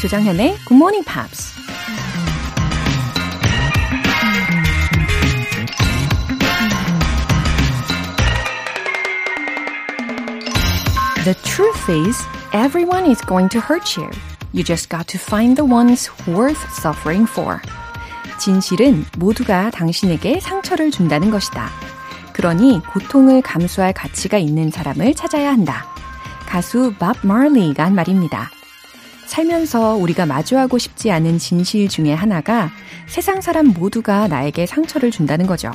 조정현의 Good Morning Pops. The truth is, everyone is going to hurt you. You just got to find the ones worth suffering for. 진실은 모두가 당신에게 상처를 준다는 것이다. 그러니 고통을 감수할 가치가 있는 사람을 찾아야 한다. 가수 밥 마리가 한 말입니다. 살면서 우리가 마주하고 싶지 않은 진실 중에 하나가 세상 사람 모두가 나에게 상처를 준다는 거죠.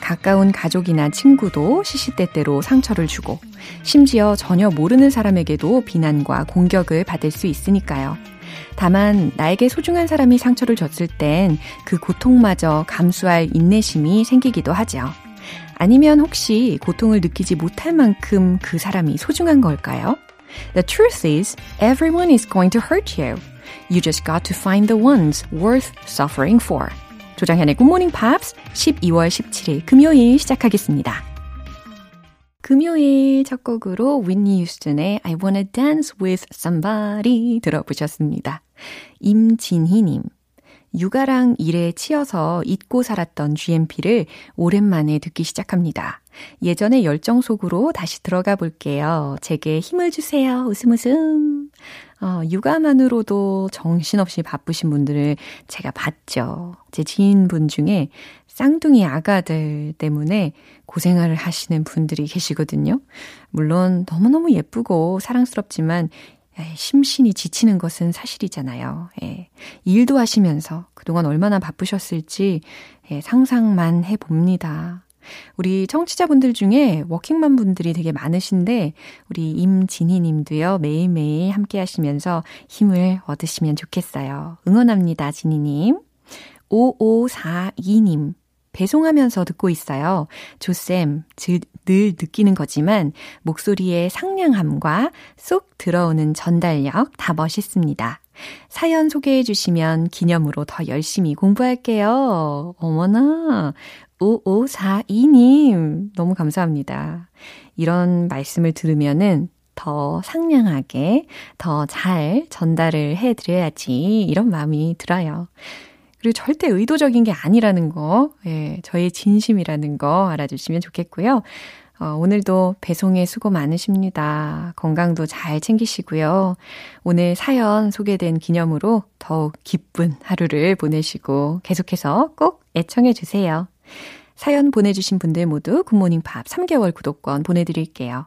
가까운 가족이나 친구도 시시때때로 상처를 주고, 심지어 전혀 모르는 사람에게도 비난과 공격을 받을 수 있으니까요. 다만, 나에게 소중한 사람이 상처를 줬을 땐 그 고통마저 감수할 인내심이 생기기도 하죠. 아니면 혹시 고통을 느끼지 못할 만큼 그 사람이 소중한 걸까요? The truth is, everyone is going to hurt you. You just got to find the ones worth suffering for. 조장현의 Good Morning Pops 12월 17일 금요일 시작하겠습니다. 금요일 첫 곡으로 윈니 휴스턴의 I Wanna Dance With Somebody 들어보셨습니다. 임진희님. 육아랑 일에 치여서 잊고 살았던 GMP를 오랜만에 듣기 시작합니다. 예전의 열정 속으로 다시 들어가 볼게요. 제게 힘을 주세요. 웃음 웃음. 어, 육아만으로도 정신없이 바쁘신 분들을 제가 봤죠. 제 지인분 중에 쌍둥이 아가들 때문에 고생을 하시는 분들이 계시거든요. 물론 너무너무 예쁘고 사랑스럽지만 심신이 지치는 것은 사실이잖아요. 예. 일도 하시면서 그동안 얼마나 바쁘셨을지 예, 상상만 해봅니다. 우리 청취자분들 중에 워킹맘 분들이 되게 많으신데 우리 임진희 님도요. 매일매일 함께 하시면서 힘을 얻으시면 좋겠어요. 응원합니다. 진희 님. 5542 님. 배송하면서 듣고 있어요. 조쌤, 늘 느끼는 거지만 목소리의 상냥함과 쏙 들어오는 전달력 다 멋있습니다. 사연 소개해 주시면 기념으로 더 열심히 공부할게요. 어머나, 5542님, 너무 감사합니다. 이런 말씀을 들으면은 더 상냥하게, 더 잘 전달을 해 드려야지, 이런 마음이 들어요. 그리고 절대 의도적인 게 아니라는 거, 예, 저의 진심이라는 거 알아주시면 좋겠고요. 어, 오늘도 배송에 수고 많으십니다. 건강도 잘 챙기시고요. 오늘 사연 소개된 기념으로 더욱 기쁜 하루를 보내시고 계속해서 꼭 애청해 주세요. 사연 보내주신 분들 모두 굿모닝 팝 3개월 구독권 보내드릴게요.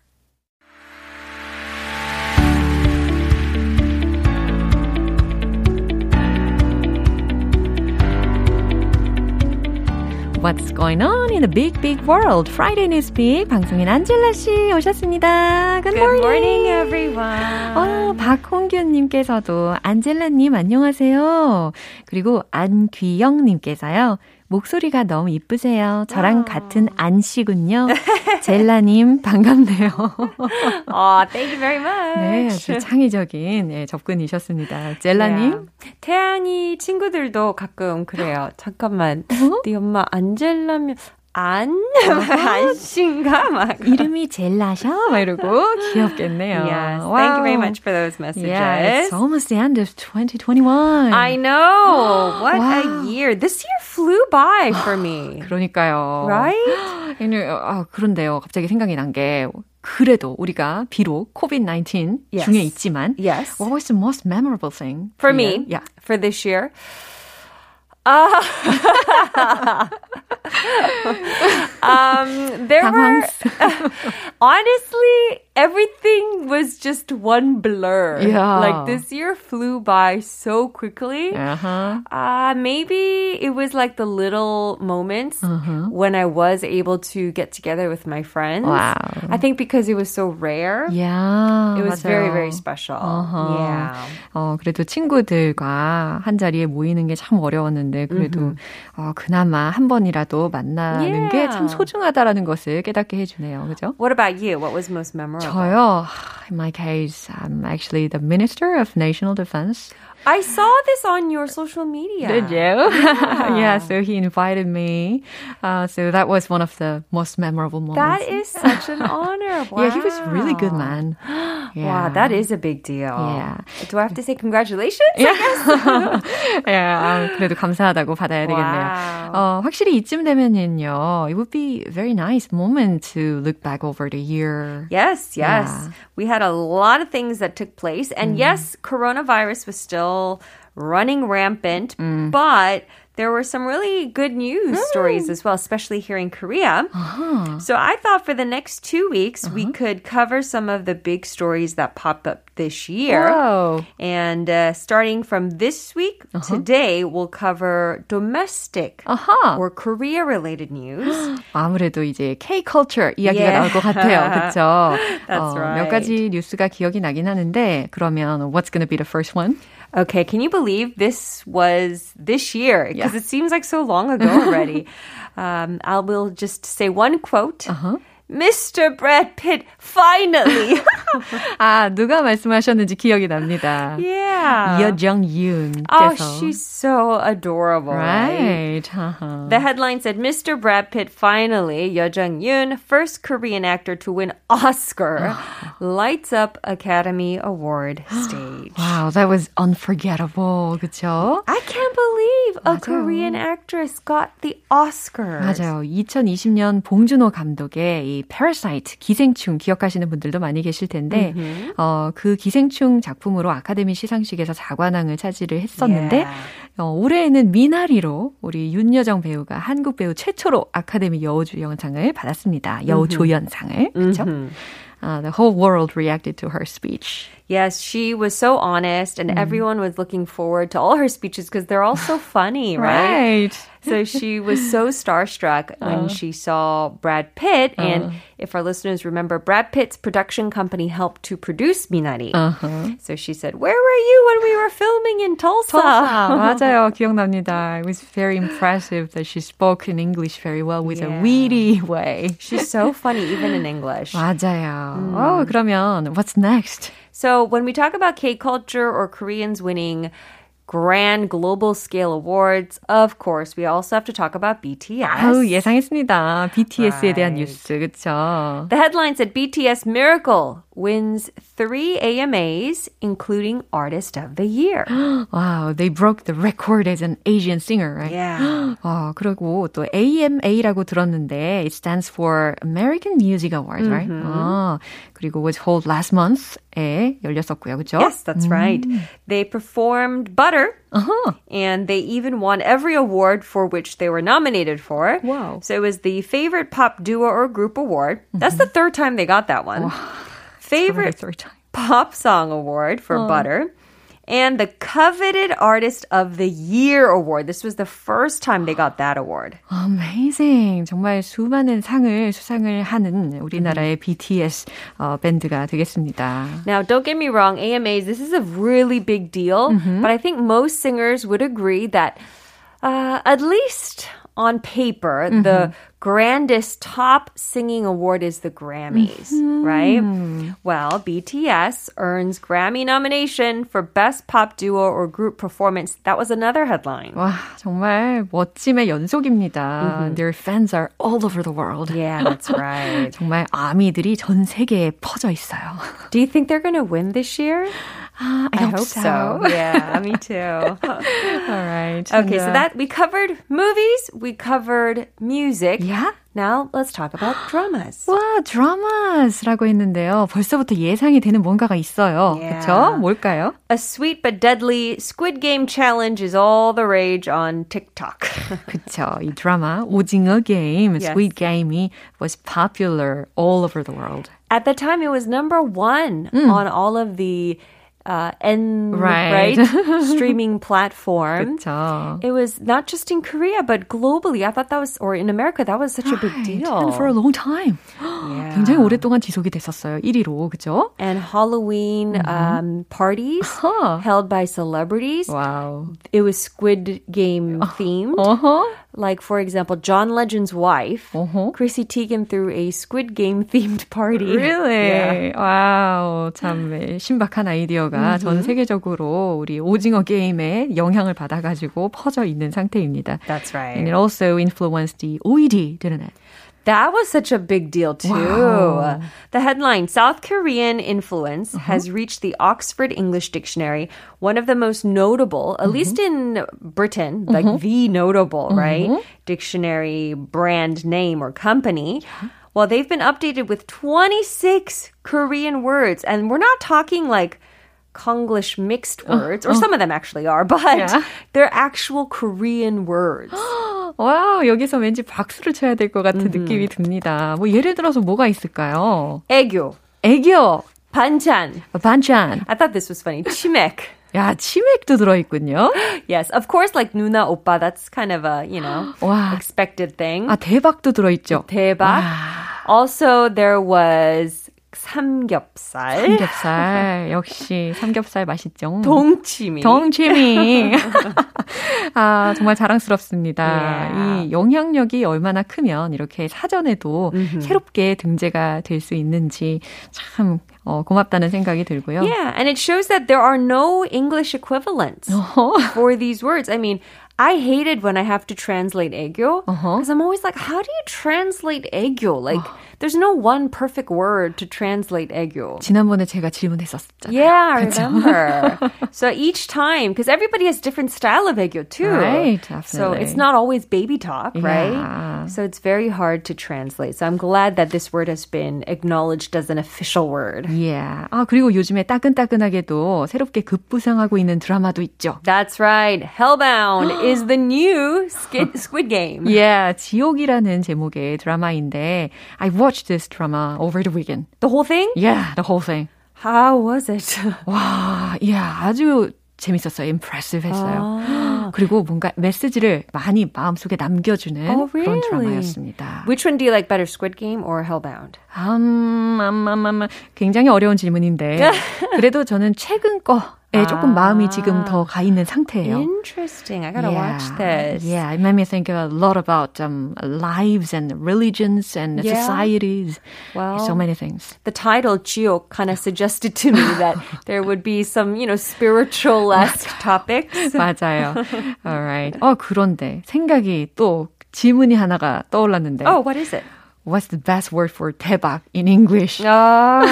What's going on in the big, big world? Friday Newspeak 방송인 안젤라 씨 오셨습니다. Good morning. Good morning, everyone. 어, 박홍균님께서도 안젤라님 안녕하세요. 그리고 안귀영님께서요. 목소리가 너무 이쁘세요. 저랑 아. 같은 안 씨군요. 젤라님 반갑네요. 어, thank you very much. 네, 아주 창의적인 네, 접근이셨습니다. 젤라님. Yeah. 태양이 친구들도 가끔 그래요. 잠깐만, 어? 네 엄마 안젤라면 안? 안신가? 막. 이름이 젤라셔? 막 이러고 귀엽겠네요. Yes. Wow. Thank you very much for those messages. Yeah, it's almost the end of 2021. I know. What wow. a year. This year flew by for me. 그러니까요. Right? 아, 그런데요. 갑자기 생각이 난 게 그래도 우리가 비록 COVID-19 yes. 중에 있지만 yes. what was the most memorable thing for me yeah. for this year? Uh, um, there were honestly everything was just one blur. Yeah. Like this year flew by so quickly. Uh-huh. Uh, maybe it was like the little moments Uh-huh. when I was able to get together with my friends. Wow. I think because it was so rare. Yeah. It was very, 맞아요. very special. 어허. Yeah. 어, 그래도 친구들과 한 자리에 모이는 게 참 어려웠는데, 그래도, 어, 그나마 한 번이라도 만나는 게 참 Yeah. 소중하다라는 것을 깨닫게 해주네요. 그죠? What about you? What was most memorable? 저요, in my case, I'm actually the Minister of National Defense. I saw this on your social media. Did you? yeah, so he invited me. Uh, so that was one of the most memorable moments. That is such an honor. Wow. Yeah, he was really good man. Yeah. Wow, that is a big deal. Yeah. Do I have to say congratulations? 예, 아, 그래도 감사하다고 받아야 되겠네요. Wow. 어, 확실히 이쯤 되면은요, it would be very nice moment to look back over the year. Yes, yes. Yeah. We had a lot of things that took place. And mm. yes, coronavirus was still running rampant, but there were some really good news stories as well, especially here in Korea. So I thought for the next two weeks, we could cover some of the big stories that popped up this year. Whoa. And uh, starting from this week, today we'll cover domestic 아하. or Korea related news. 아무래도 이제 K-culture 이야기가 Yeah. 나올 것 같아요. 그렇죠? That's 몇 right. 가지 뉴스가 기억이 나긴 하는데 그러면 what's going to be the first one? Okay, can you believe this was this year? Because Yeah. it seems like so long ago already. um, I will just say one quote. Uh-huh. Mr. Brad Pitt finally. 아, 누가 말씀하셨는지 기억이 납니다. yeah. 여정윤 Oh, 께서. she's so adorable. Right? right. Uh-huh. The headline said, Mr. Brad Pitt finally, Yo Jung Yoon, first Korean actor to win Oscar, lights up Academy Award stage. Wow, that was unforgettable. 그쵸? I can't believe a 맞아요. Korean actress got the Oscar. 맞아요. 2020년 봉준호 감독의 이 Parasite 기생충 기억하시는 분들도 많이 계실 텐데 어, 그 기생충 작품으로 아카데미 시상식에서 자관왕을 차지를 했었는데 Yeah. 어, 올해에는 미나리로 우리 윤여정 배우가 한국 배우 최초로 아카데미 여우주연상을 받았습니다. 여우조연상을. 그렇죠? Uh, the whole world reacted to her speech. Yes, she was so honest, and everyone was looking forward to all her speeches because they're all so funny, right? So she was so starstruck when she saw Brad Pitt. And if our listeners remember, Brad Pitt's production company helped to produce Minari. So she said, Where were you when we were filming in Tulsa? 아, 맞아요. 기억납니다. It was very impressive that she spoke in English very well with a Yeah. witty way. She's so funny, even in English. 맞아요. 어, 그러면 what's next? So when we talk about K culture or Koreans winning grand global scale awards, of course, we also have to talk about BTS. 아우, 예상했습니다. BTS에 대한 Right. 뉴스, 그쵸? The headline said BTS Miracle wins three AMAs, including Artist of the Year. Wow, they broke the record as an Asian singer, right? yeah. 아, 그리고 또 AMA라고 들었는데 it stands for American Music Awards, right? 아, 그리고 was held last month에 열렸었고요, 그죠? Yes, that's right. They performed Butter. Uh-huh. And they even won every award for which they were nominated for. Wow. So it was the favorite pop duo or group award. That's the third time they got that one. For the Favorite third time. Pop Song Award for Butter. And the Coveted Artist of the Year Award. This was the first time they got that award. Amazing. 정말 수많은 상을 수상을 하는 우리나라의 BTS 어, 밴드가 되겠습니다. Now, don't get me wrong, AMAs, this is a really big deal, but I think most singers would agree that uh, at least on paper, the grandest top singing award is the Grammys, right? Well, BTS earns Grammy nomination for Best Pop Duo or Group Performance. That was another headline. 와, 정말 멋짐의 연속입니다. Their fans are all over the world. Yeah, that's right. 정말 아미들이 전 세계에 퍼져 있어요. Do you think they're going to win this year? I, I hope so. Yeah, me too. All right. Okay, And, so uh, that we covered movies, we covered music. Yeah. Now let's talk about dramas. 와, dramas라고 했는데요. 벌써부터 예상이 되는 뭔가가 있어요. Yeah. 그렇죠? 뭘까요? A sweet but deadly Squid Game challenge is all the rage on TikTok. 그쵸. 이 드라마 오징어 게임, Yes. Squid Game이 was popular all over the world. At the time, it was number one on all of the uh, N Right. right streaming platforms. 그쵸. It was not just in Korea, but globally. I thought that was, or in America, that was such a big Right. deal. And for a long time. Yeah. 굉장히 오랫동안 지속이 됐었어요. 1위로. 그죠? and Halloween um, parties Huh. held by celebrities. 와우. It was Squid Game themed. 어허. Like, for example, John Legend's wife, Uh-huh. Chrissy Teigen, threw a Squid Game themed party. Really? Yeah. 와우. 참 예, 신박한 아이디어가 전 세계적으로 우리 오징어 게임에 영향을 받아가지고 퍼져 있는 상태입니다. That's right. And it also influenced the OED, didn't it? That was such a big deal too. Wow. The headline, South Korean influence uh-huh. has reached the Oxford English Dictionary, one of the most notable, at mm-hmm. least in Britain, like mm-hmm. the notable, mm-hmm. right? Dictionary brand name or company. Well, they've been updated with 26 Korean words, and we're not talking like Konglish mixed words, or some of them actually are, but Yeah. they're actual Korean words. 와우, 여기서 왠지 박수를 쳐야 될 것 같은 느낌이 듭니다. 뭐 예를 들어서 뭐가 있을까요? 애교, 애교, 반찬, 반찬. I thought this was funny. 치맥. 야, 치맥도 들어있군요. Yes, of course, like 누나 오빠. That's kind of a you know 와. expected thing. 아, 대박도 들어있죠. 대박. Also, there was 삼겹살, 삼겹살. 역시 삼겹살 맛있죠. 동치미. 동치미. 아, 정말 자랑스럽습니다. Yeah. 이 영향력이 얼마나 크면 이렇게 사전에도 새롭게 등재가 될 수 있는지 참 어, 고맙다는 생각이 들고요. Yeah, and it shows that there are no English equivalents for these words. I mean, I hated when I have to translate 애교 because I'm always like, how do you translate 애교? Like, there's no one perfect word to translate 애교. 지난번에 제가 질문했었잖아요. Yeah, I remember. so each time, because everybody has different style of 애교 too. Right, So definitely. it's not always baby talk, right? Yeah. So it's very hard to translate. So I'm glad that this word has been acknowledged as an official word. Yeah. 아, 그리고 요즘에 따끈따끈하게도 새롭게 급부상하고 있는 드라마도 있죠. That's right. Hellbound is the new Squid, Squid Game. Yeah, 지옥이라는 제목의 드라마인데 I watched this drama over the weekend. The whole thing? Yeah, the whole thing. How was it? 와, yeah, 아주 재밌었어요. impressive 했어요. 그리고 뭔가 메시지를 많이 마음속에 남겨주는 Oh, 그런 really? 드라마였습니다. Which one do you like better, Squid Game or Hellbound? 음, 음, 음, 음, 굉장히 어려운 질문인데 그래도 저는 최근 거 에 조금 마음이 지금 더 가 있는 상태예요. Interesting. I gotta watch this. Yeah, it made me think a lot about um, lives and religions and Yeah. societies. Well, so many things. the title 지옥 kind of suggested to me that there would be some, you know, spiritual-esque topics. 맞아요. Alright. 어, 그런데 생각이 또 질문이 하나가 떠올랐는데. Oh, what is it? What's the best word for 대박 in English? Uh,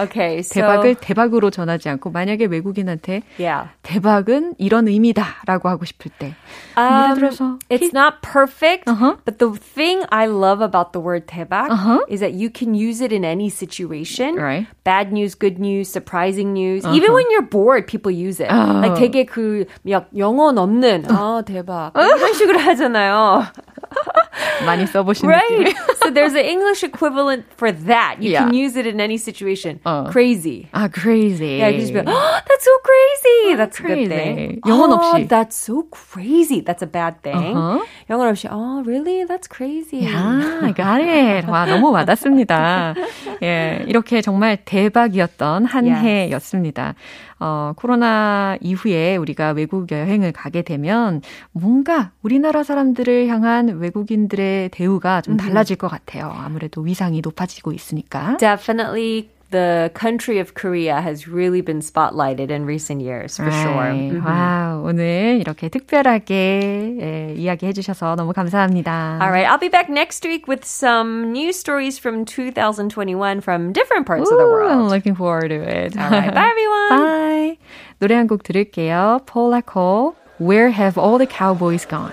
okay, so 대박을 대박으로 전하지 않고 만약에 외국인한테 yeah. 대박은 이런 의미다라고 하고 싶을 때 예를 Um, 들어서 it's not perfect, Uh-huh. but the thing I love about the word 대박 Uh-huh. is that you can use it in any situation. Right. Bad news, good news, surprising news. Even when you're bored, people use it. Like 되게 그 약, 영혼 없는 아 대박 이런 식으로 하잖아요. 많이 써보신 Right. 느낌. so there's an English equivalent for that. You Yeah. can use it in any situation. Uh. Crazy. 아, crazy. Yeah, you just be like, oh, that's so crazy. That's a good crazy. thing. 영혼 oh, 없이. that's so crazy. That's a bad thing. Uh-huh. 영혼 없이, oh, really? That's crazy. 아, got it. 와, 너무 와닿습니다. 예, 이렇게 정말 대박이었던 한 Yes. 해였습니다. 어, 코로나 이후에 우리가 외국 여행을 가게 되면 뭔가 우리나라 사람들을 향한 외국인들의 대우가 좀 달라질 것 같아요. 아무래도 위상이 높아지고 있으니까. Definitely the country of Korea has really been spotlighted in recent years, for sure. Right. Mhm. 와우, 오늘 이렇게 특별하게 예, 이야기해 주셔서 너무 감사합니다. All right, I'll be back next week with some news stories from 2021 from different parts of the Ooh, I'm world. looking forward to it. All right, bye everyone. Bye. 노래 한 곡 들을게요. Paula Cole, Where Have All the Cowboys Gone?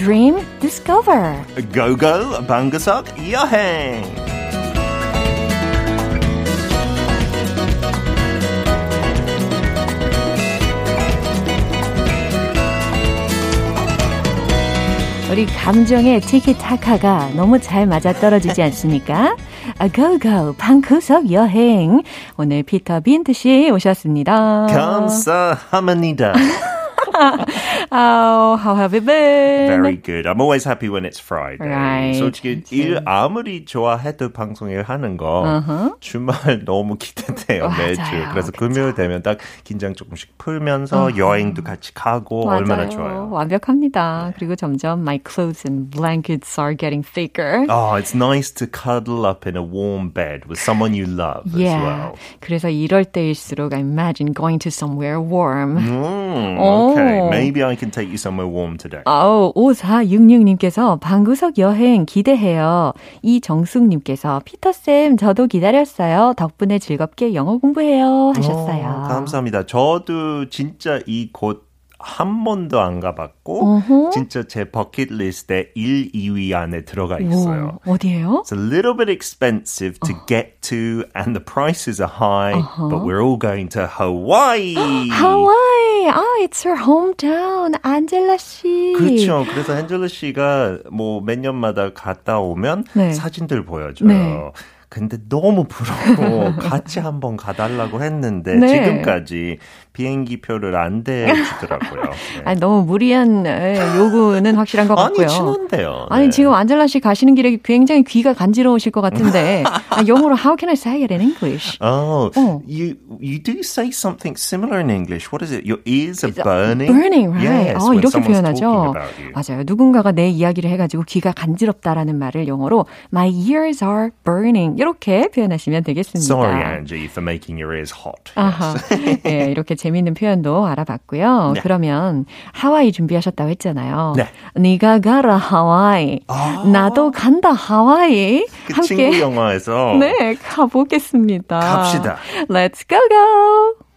Dream, discover. Go go 방구석 여행. 우리 감정의 티키타카가 너무 잘 맞아떨어지지 않습니까? 아, 고고 방구석 여행. 오늘 피터 빈트 씨 오셨습니다. 감사합니다. oh, how have you been? Very good. I'm always happy when it's Friday. Right. 솔직히 일 아무리 좋아해도 방송을 하는 거 uh-huh. 주말 너무 기대돼요. 매주. 그래서 그쵸. 금요일 되면 딱 긴장 조금씩 풀면서 uh-huh. 여행도 같이 가고 맞아요. 얼마나 좋아요. 완벽합니다. 네. 그리고 점점 my clothes and blankets are getting thicker. Oh, it's nice to cuddle up in a warm bed with someone you love yeah. as well. 그래서 이럴 때일수록 I imagine going to somewhere warm. Mm, okay. Okay, maybe I can take you somewhere warm today. 아우, 5466님께서 방구석 여행 기대해요. 이정숙님께서 피터쌤, 저도 기다렸어요. 덕분에 즐겁게 영어 공부해요. 하셨어요. 오, 감사합니다. 저도 진짜 이곳 한 번도 안 가봤고 uh-huh. 진짜 제 버킷리스트에 1, 2위 안에 들어가 있어요. 오, 어디예요? It's a little bit expensive to uh. get to and the prices are high, uh-huh. but we're all going to Hawaii. Hawaii. 아, it's her hometown. 안젤라 씨. 그렇죠. 그래서 안젤라 씨가 뭐 몇 년마다 갔다 오면 네. 사진들 보여줘요. 네. 근데 너무 부럽고 같이 한번 가달라고 했는데 네. 지금까지 비행기 표를 안 대주더라고요. 네. 아니, 너무 무리한 요구는 확실한 것 같고요. 아니, 친한데요. 아니, 네. 지금 안젤라 씨 가시는 길에 굉장히 귀가 간지러우실 것 같은데 아, 영어로 how can I say it in English? Oh, 어. you you do say something similar in English. What is it? Your ears are burning. Burning, right? Yes, 어, 이렇게 표현하죠. 맞아요. 누군가가 내 이야기를 해가지고 귀가 간지럽다라는 말을 영어로 my ears are burning 이렇게 표현하시면 되겠습니다. Sorry, Angie, for making your ears hot. 아하. 네, 이렇게 재미있는 표현도 알아봤고요. 네. 그러면 하와이 준비하셨다고 했잖아요. 네. 네가 가라 하와이. 아~ 나도 간다 하와이. 그 함께 친구 영화에서 네, 가보겠습니다. 갑시다. Let's go go.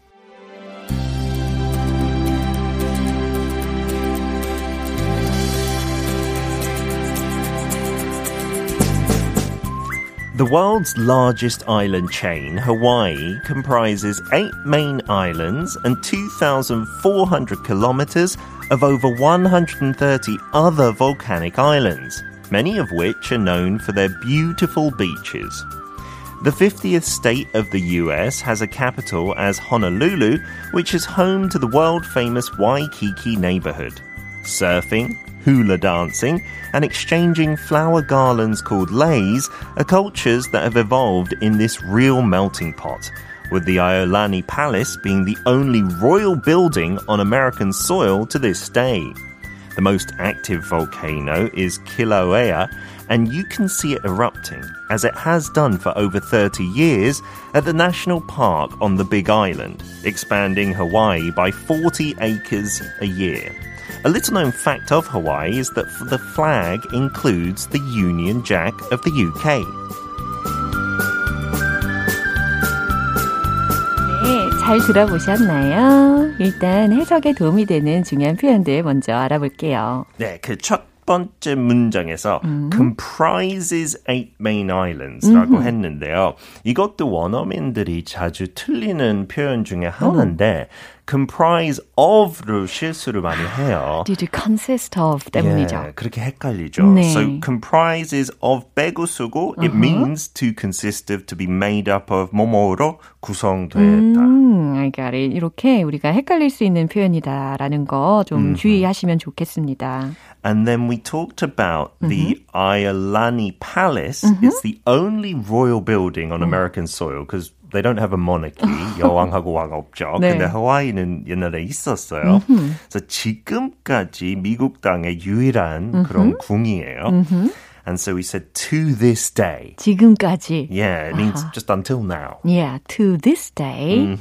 The world's largest island chain, Hawaii, comprises eight main islands and 2,400 kilometers of over 130 other volcanic islands, many of which are known for their beautiful beaches. The 50th state of the US has a capital as Honolulu, which is home to the world famous Waikiki neighborhood. Surfing, hula dancing, and exchanging flower garlands called leis are cultures that have evolved in this real melting pot, with the Iolani Palace being the only royal building on American soil to this day. The most active volcano is Kilauea, and you can see it erupting, as it has done for over 30 years, at the National Park on the Big Island, expanding Hawaii by 40 acres a year. A little known fact of Hawaii is that the flag includes the Union Jack of the UK. 네, 잘 들어보셨나요? 일단 해석에 도움이 되는 중요한 표현들 먼저 알아볼게요. 네, 그첫 번째 문장에서 음. comprises eight main islands라고 음흠. 했는데요. 이것도 원어민들이 자주 틀리는 표현 중에 하나인데 오. comprise of로 실수를 많이 해요. Did it consist of 때문이죠. 예, 그렇게 헷갈리죠. 네. So comprises of 빼고 쓰고 uh-huh. it means to consist of to be made up of 뭐뭐로 구성되다. 음, I got it. 이렇게 우리가 헷갈릴 수 있는 표현이다라는 거 좀 주의하시면 좋겠습니다. And then we talked about mm-hmm. the Iolani Palace. Mm-hmm. It's the only royal building on American soil because they don't have a monarchy. 여왕하고 왕 없죠. 네. 근데 하와이는 옛날에 있었어요. 그래서 지금까지 미국 땅의 유일한 그런 궁이에요. And so we said to this day. 지금까지. Yeah, it means just until now. Yeah, to this day.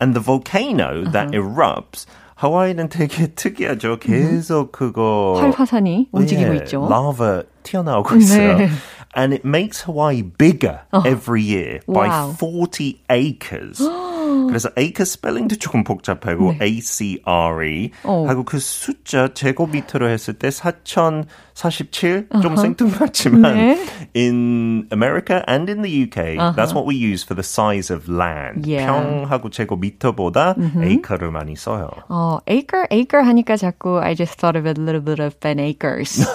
And the volcano that erupts 하와이는 되게 특이하죠. 계속 그거 활화산이 움직이고 예, 있죠. lava 튀어나오고 있어요. 네. And it makes Hawaii bigger oh. every year by Wow. 40 acres. 그래서 acre 스펠링도 조금 복잡하고 A-C-R-E 어. 하고 그 숫자 제곱미터로 했을 때 4047좀 생뚱맞지만 네. in America and in the UK that's what we use for the size of land. Yeah. 평하고 제곱미터보다 acre를 많이 써요. 어, acre, acre 하니까 자꾸 I just thought of a little bit of Ben Akers.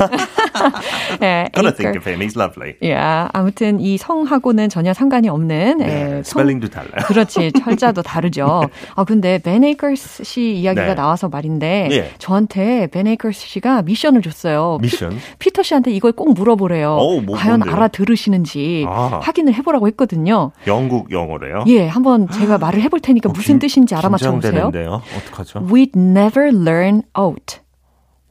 예, Gotta acre. think of him. He's lovely. 예, 아무튼 이 성하고는 전혀 상관이 없는 네, 예, 성- 스펠링도 달라요. 그렇지 철 자도 다르죠. 아 근데 벤 에이커스 씨 이야기가 네. 나와서 말인데 예. 저한테 벤 에이커스 씨가 미션을 줬어요. 미션? 피터 씨한테 이걸 꼭 물어보래요. 어, 뭐, 과연 뭔데요? 알아들으시는지 아. 확인을 해보라고 했거든요. 영국 영어래요? 예, 한번 제가 말을 해볼 테니까 무슨 긴- 뜻인지 알아맞혀 보세요. 어떡하죠? We'd never learn out.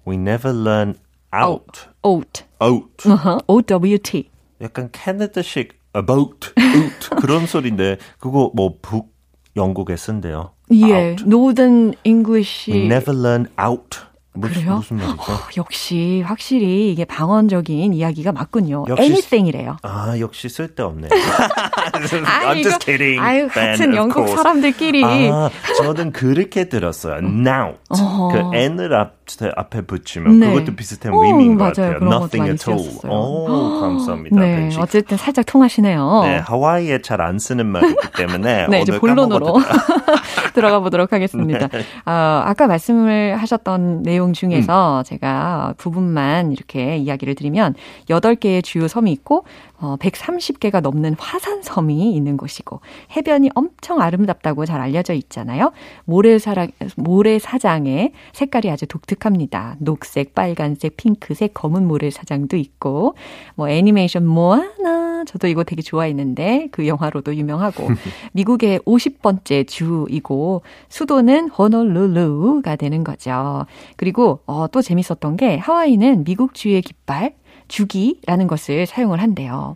We never learn out. out. out. 어허, O-W-T. 약간 캐나다식 about, out 그런 소리인데 그거 뭐 북 영국에 쓴대요. 예, out. Northern English. We never learn out. 무슨, 그래요? 무슨 말이죠? 역시 확실히 이게 방언적인 이야기가 맞군요. 역시- anything이래요. 아 역시 쓸데없네. 아, I'm just kidding. 아유, 같은 영국. 사람들끼리. 아, 저는 그렇게 들었어요. now. 그 n을 앞, 앞에 붙이면 네. 그것도 비슷한 오, 의미인 것 맞아요. 같아요. Nothing at all. 쓰였어요. 오, 감사합니다. 네, 벤지. 어쨌든 살짝 통하시네요. 네, 하와이에 잘 안 쓰는 말이기 때문에 네, 이제 본론으로. 들어가 보도록 하겠습니다. 네. 어, 아까 말씀을 하셨던 내용 음. 중에서 제가 부분만 이렇게 이야기를 드리면 8개의 주요 섬이 있고 어, 130개가 넘는 화산섬이 있는 곳이고 해변이 엄청 아름답다고 잘 알려져 있잖아요. 모래사랑, 모래사장의 색깔이 아주 독특 합니다. 녹색, 빨간색, 핑크색, 검은 모래 사장도 있고 뭐 애니메이션 모아나 저도 이거 되게 좋아했는데 그 영화로도 유명하고 미국의 50번째 주이고 수도는 호놀룰루가 되는 거죠. 그리고 어, 또 재밌었던 게 하와이는 미국 주의 깃발 주기라는 것을 사용을 한대요.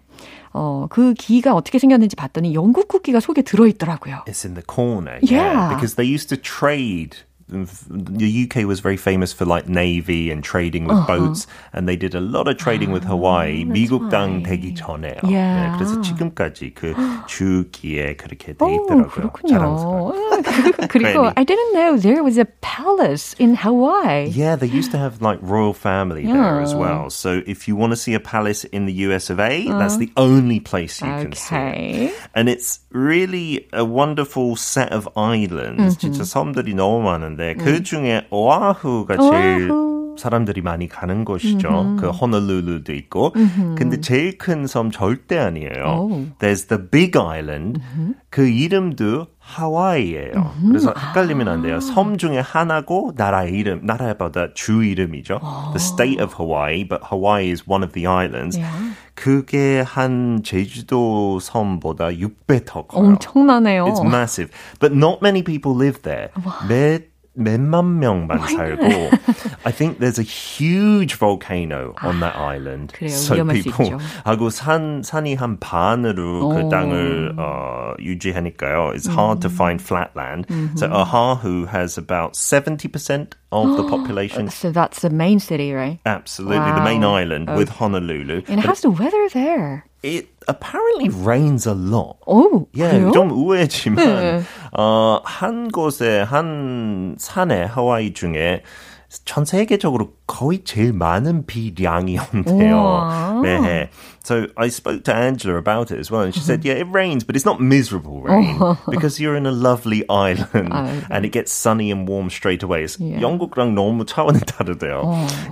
어, 그 기가 어떻게 생겼는지 봤더니 영국 국기가 속에 들어 있더라고요. It's in the corner. Yeah. Because they used to trade. The UK was very famous for like navy and trading with boats, and they did a lot of trading with Hawaii. 미국 땅 why. 되기 전에요. Yeah. 네, 그래서 지금까지 그 주기에 그렇게 돼 오, 있더라고요. 자랑스러워. 그렇군요. 그리고 괜히. I didn't know there was a palace in Hawaii. Yeah, they used to have like royal family there as Yeah. well. So if you want to see a palace in the US of A, that's the only place you can see. it. Okay. And it's really a wonderful set of islands. 진짜 섬들이 너무 많은데 그 중에 오아후가 제일 오아후. 사람들이 많이 가는 곳이죠. 그 호놀룰루도 있고. 근데 제일 큰 섬 절대 아니에요. 오. There's the Big Island. 그 이름도 하와이예요. 그래서 헷갈리면 안 돼요. 섬 중에 하나고 나라 이름, 나라보다 주 이름이죠. The state of Hawaii, but Hawaii is one of the islands. Yeah. 그게 한 제주도 섬보다 6배 더 커요. 엄청나네요. It's massive. But not many people live there. 몇, 몇만 명만 살고. I think there's a huge volcano on that island. 그래요. So 위험할 수 people 있죠. 하고 산 산이 한 반으로 그 오. 땅을 어, 유지하니까요. It's hard to find flat land. So Oahu has about 70% of the population. So that's the main city, right? Absolutely, the main Wow. island with Honolulu. And how's the weather there? It apparently rains a lot. 오, 예, 그래요? 좀 의외지만 네. 어, 한 곳에 한 산에 하와이 중에 전 세계적으로 거의 제일 많은 비량이 온대요. 네. So I spoke to Angela about it as well, and she said, "Yeah, it rains, but it's not miserable rain because you're in a lovely island 아이고. and it gets sunny and warm straight away." It's Yeah. 영국랑 너무 차원이 다르대요.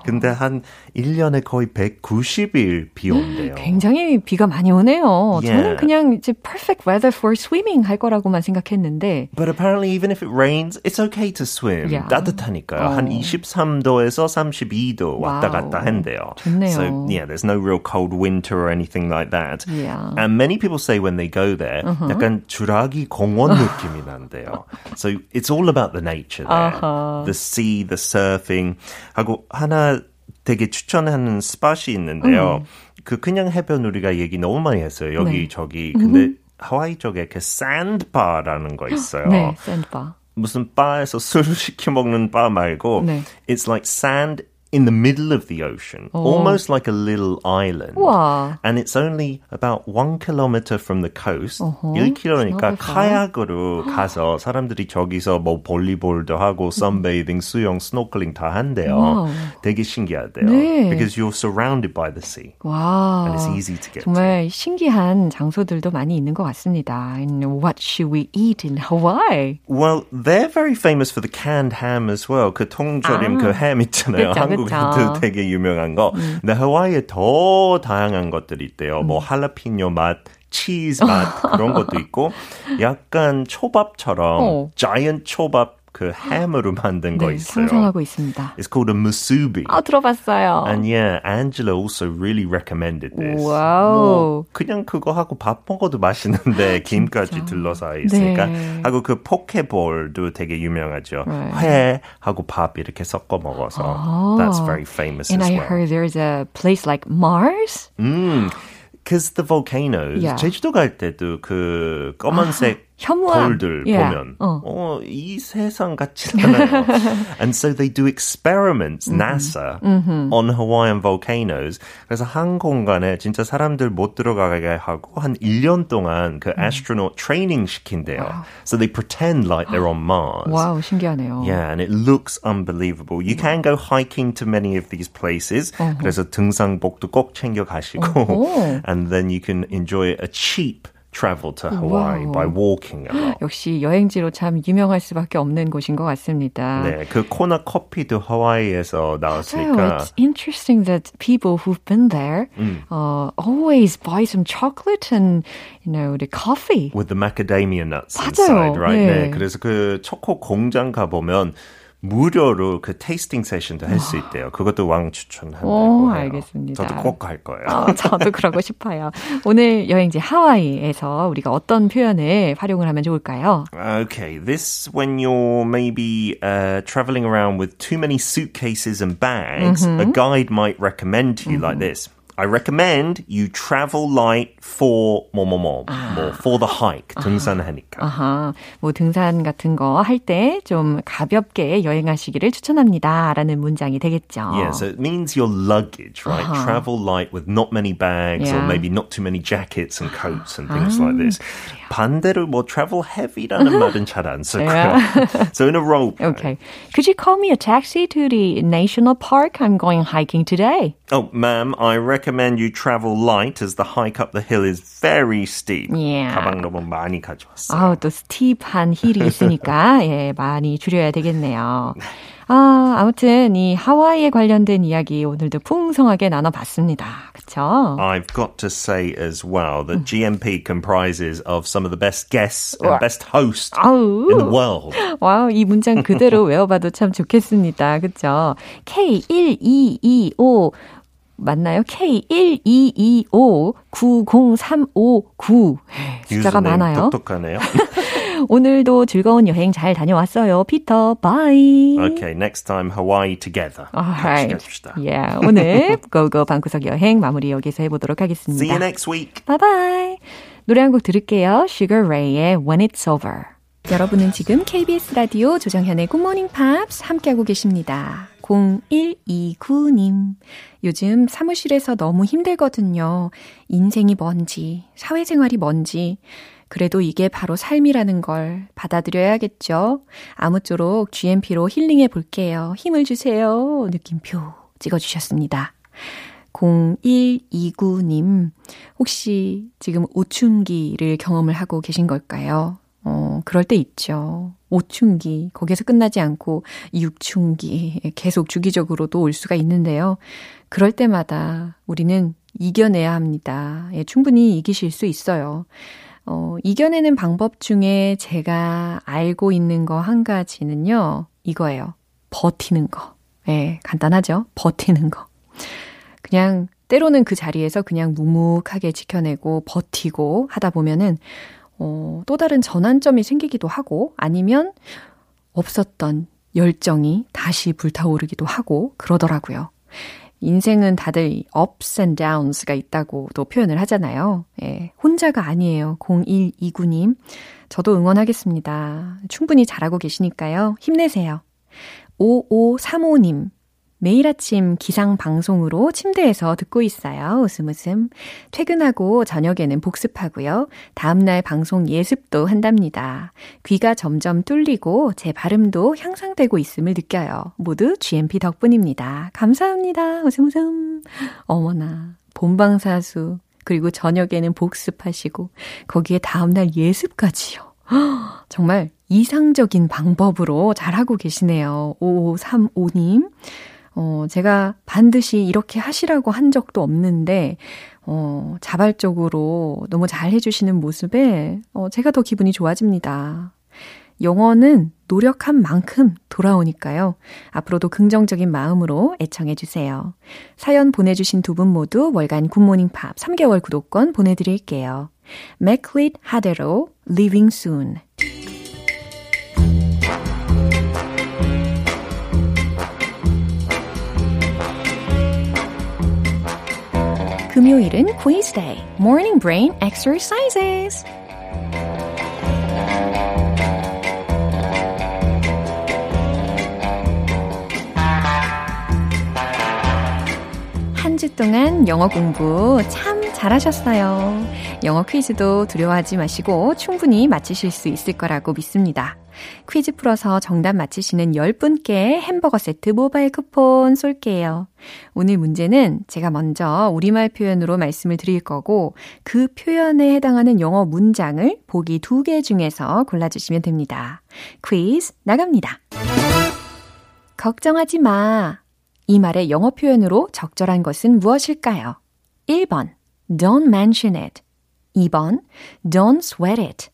근데 한 1년에 거의 190일 비 온대요. 굉장히 비가 많이 오네요. 저는 Yeah. 그냥 이제 perfect weather for swimming 할 거라고만 생각했는데 But apparently, even if it rains, it's okay to swim. Yeah. 따뜻하니까요. 한 어. 20 33도에서 32도 왔다 Wow. 갔다 한대요. 좋네요. So yeah, there's no real cold winter or anything like that. Yeah. And many people say when they go there, 약간 주라기 공원 느낌이 난대요. So it's all about the nature there. Uh-huh. The sea, the surfing. 하고 하나 되게 추천하는 스팟이 있는데요. 그 그냥 해변 우리가 얘기 너무 많이 했어요. 여기 네. 저기. 근데 하와이 쪽에 그 샌드바라는 거 있어요. 네, 샌드바. 무슨 바에서 술을 시켜 먹는 바 말고 네. it's like sand in the middle of the ocean, almost like a little island. 우와. And it's only about one kilometer from the coast. 어허, 1km니까 not far. 카약으로 가서 사람들이 저기서 뭐 볼리볼도 하고 sunbathing, 수영, 스노클링 다 한대요. 와우. 되게 신기하대요. 네. Because you're surrounded by the sea. 와. And it's easy to get to. 정말 신기한 장소들도 많이 있는 것 같습니다. And what should we eat in Hawaii? Well, they're very famous for the canned ham as well. 그 통조림 그 햄 있잖아요. 그쵸, 한국에도 그쵸. 되게 유명한 거. 근데 하와이에 더 다양한 것들이 있대요. 뭐 할라피뇨 맛, 치즈 맛 그런 것도 있고 약간 초밥처럼 어. 자이언트 초밥 그 햄으로 만든 거 네, 있어요. 상상하고 있습니다. It's called a musubi. 아, 들어봤어요. And yeah, Angela also really recommended this. Wow. 뭐 그냥 그거 하고 밥 먹어도 맛있는데 김까지 둘러싸여 있으니까 네. 하고 그 poke bowl도 되게 유명하죠. Right. 회 하고 밥 이렇게 섞어 먹어서 that's very famous And as I well. heard there's a place like Mars. Because the volcanoes Yeah. 제주도 갈 때도 그 검은색 현무암. 돌들 Yeah. 보면 어. 어, 이 세상 같지 않아요. and so they do experiments, NASA, on Hawaiian volcanoes. 그래서 한 공간에 진짜 사람들 못 들어가게 하고 한 1년 동안 그 astronaut training 시킨대요. So they pretend like they're on Mars. 와우, 신기하네요. Yeah, and it looks unbelievable. You can go hiking to many of these places. 그래서 등산복도 꼭 챙겨 가시고, 어허. and then you can enjoy a cheap travel to Hawaii 와우. by walking a lot. 역시 여행지로 참 유명할 수밖에 없는 곳인 것 같습니다. 네, 그 코나 커피도 하와이에서 나왔으니까. it's interesting that people who've been there uh, always buy some chocolate and you know the coffee. With the macadamia nuts 맞아요. inside, right? 네. 네, 그래서 그 초코 공장 가 보면 무료로 그 테이스팅 세션도 할 수 있대요. 그것도 왕 추천한다고 오, 해요. 알겠습니다. 저도 꼭 갈 거예요. 어, 저도 그러고 싶어요. 오늘 여행지 하와이에서 우리가 어떤 표현을 활용을 하면 좋을까요? Okay, this when you're maybe uh, traveling around with too many suitcases and bags, a guide might recommend to you like this. I recommend you travel light for more, more, more, more for the hike. 등산하니까. 아하, 뭐 등산 같은 거 할 때 좀 가볍게 여행하시기를 추천합니다. 라는 문장이 되겠죠. Yeah, so it means your luggage, right? Travel light with not many bags or Yeah. maybe not too many jackets and coats and things like this. 반대로 뭐 travel heavy라는 말은 잘 안 쓰고요. so in a role play. Okay. Could you call me a taxi to the national park? I'm going hiking today. Oh, ma'am, I recommend you travel light as the hike up the hill is very steep. Yeah. 가방 너무 많이 가져왔어요. 아우, 또 스티프한 힐이 있으니까, 예, 많이 줄여야 되겠네요. 아, 아무튼 이 하와이에 관련된 이야기 오늘도 풍성하게 나눠봤습니다. 그쵸? I've got to say as well that GMP comprises of some of the best guests and best hosts in the world. 와우, 이 문장 그대로 외워봐도 참 좋겠습니다. 그쵸? K1225 맞나요? K122590359 숫자가 많아요. 똑똑하네요. 오늘도 즐거운 여행 잘 다녀왔어요. 피터, bye. okay, next time Hawaii together. Alright. Yeah, 오늘 고고 방구석 여행 마무리 여기서 해보도록 하겠습니다. See you next week. bye bye. 노래 한 곡 들을게요. Sugar Ray의 When It's Over. 여러분은 지금 KBS 라디오 조정현의 Morning Pops 함께하고 계십니다. 0129님. 요즘 사무실에서 너무 힘들거든요. 인생이 뭔지, 사회생활이 뭔지. 그래도 이게 바로 삶이라는 걸 받아들여야겠죠. 아무쪼록 GMP로 힐링해 볼게요. 힘을 주세요. 느낌표 찍어주셨습니다. 0129님, 혹시 지금 오춘기를 경험을 하고 계신 걸까요? 어, 그럴 때 있죠. 오춘기, 거기에서 끝나지 않고 육춘기, 계속 주기적으로도 올 수가 있는데요. 그럴 때마다 우리는 이겨내야 합니다. 예, 충분히 이기실 수 있어요. 어, 이겨내는 방법 중에 제가 알고 있는 거 한 가지는요, 이거예요. 버티는 거. 예, 간단하죠. 버티는 거. 그냥 때로는 그 자리에서 그냥 묵묵하게 지켜내고 버티고 하다 보면은 어, 또 다른 전환점이 생기기도 하고 아니면 없었던 열정이 다시 불타오르기도 하고 그러더라고요. 인생은 다들 ups and downs가 있다고도 표현을 하잖아요. 예, 혼자가 아니에요. 0129님. 저도 응원하겠습니다. 충분히 잘하고 계시니까요. 힘내세요. 5535님. 매일 아침 기상 방송으로 침대에서 듣고 있어요. 웃음 웃음. 퇴근하고 저녁에는 복습하고요. 다음날 방송 예습도 한답니다. 귀가 점점 뚫리고 제 발음도 향상되고 있음을 느껴요. 모두 GMP 덕분입니다. 감사합니다. 웃음 웃음. 어머나. 본방사수. 그리고 저녁에는 복습하시고 거기에 다음날 예습까지요. 정말 이상적인 방법으로 잘하고 계시네요. 5535님. 어, 제가 반드시 이렇게 하시라고 한 적도 없는데, 어, 자발적으로 너무 잘 해주시는 모습에, 어, 제가 더 기분이 좋아집니다. 영어는 노력한 만큼 돌아오니까요. 앞으로도 긍정적인 마음으로 애청해주세요. 사연 보내주신 두 분 모두 월간 굿모닝 팝 3개월 구독권 보내드릴게요. 맥클릿 하데로 Living Soon 금요일은 quiz day, morning brain exercises. 한 주 동안 영어 공부 참 잘하셨어요. 영어 퀴즈도 두려워하지 마시고 충분히 맞히실 수 있을 거라고 믿습니다. 퀴즈 풀어서 정답 맞히시는 10분께 햄버거 세트 모바일 쿠폰 쏠게요. 오늘 문제는 제가 먼저 우리말 표현으로 말씀을 드릴 거고 그 표현에 해당하는 영어 문장을 보기 두 개 중에서 골라주시면 됩니다. 퀴즈 나갑니다. 걱정하지 마. 이 말의 영어 표현으로 적절한 것은 무엇일까요? 1번 Don't mention it. 2번 Don't sweat it.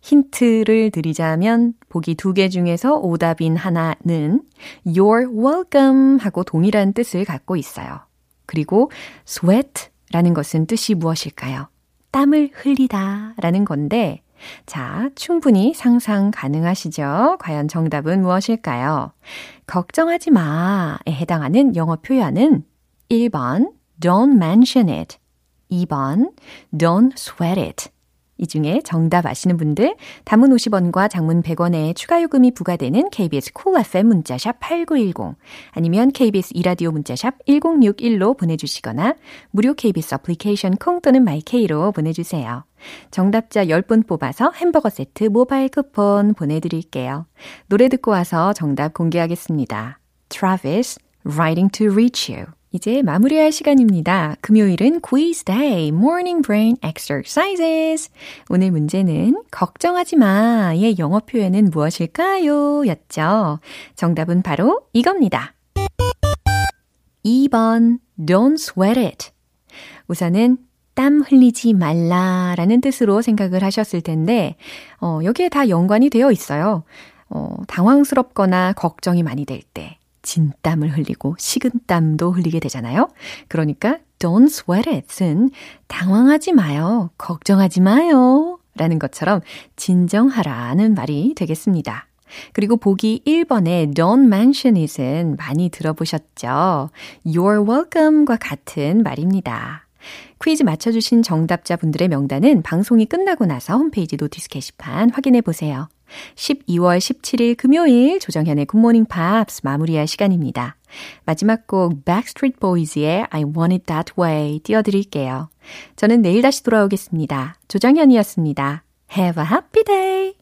힌트를 드리자면 보기 두 개 중에서 오답인 하나는 You're welcome 하고 동일한 뜻을 갖고 있어요. 그리고 sweat 라는 것은 뜻이 무엇일까요? 땀을 흘리다 라는 건데 자, 충분히 상상 가능하시죠? 과연 정답은 무엇일까요? 걱정하지 마에 해당하는 영어 표현은 1번 don't mention it 2번 don't sweat it 이 중에 정답 아시는 분들 담은 50원과 장문 100원의 추가 요금이 부과되는 KBS 콜 cool FM 문자 샵 8910 아니면 KBS 이라디오 문자 샵 1061로 보내주시거나 무료 KBS 어플리케이션 콩 또는 my K로 보내주세요. 정답자 10분 뽑아서 햄버거 세트 모바일 쿠폰 보내드릴게요. 노래 듣고 와서 정답 공개하겠습니다. Travis, Writing to Reach You 이제 마무리할 시간입니다. 금요일은 quiz day, morning brain exercises. 오늘 문제는 걱정하지 마의 영어 표현은 무엇일까요? 였죠. 정답은 바로 이겁니다. 2번 don't sweat it. 우선은 땀 흘리지 말라라는 뜻으로 생각을 하셨을 텐데, 어, 여기에 다 연관이 되어 있어요. 어, 당황스럽거나 걱정이 많이 될 때, 진땀을 흘리고 식은땀도 흘리게 되잖아요. 그러니까 don't sweat it은 당황하지 마요. 걱정하지 마요. 라는 것처럼 진정하라는 말이 되겠습니다. 그리고 보기 1번에 don't mention it은 많이 들어보셨죠? You're welcome과 같은 말입니다. 퀴즈 맞춰주신 정답자분들의 명단은 방송이 끝나고 나서 홈페이지 notice 게시판 확인해 보세요. 12월 17일 금요일 조정현의 굿모닝 팝스 마무리할 시간입니다. 마지막 곡 Backstreet Boys의 I Want It That Way 띄워드릴게요. 저는 내일 다시 돌아오겠습니다. 조정현이었습니다. Have a happy day!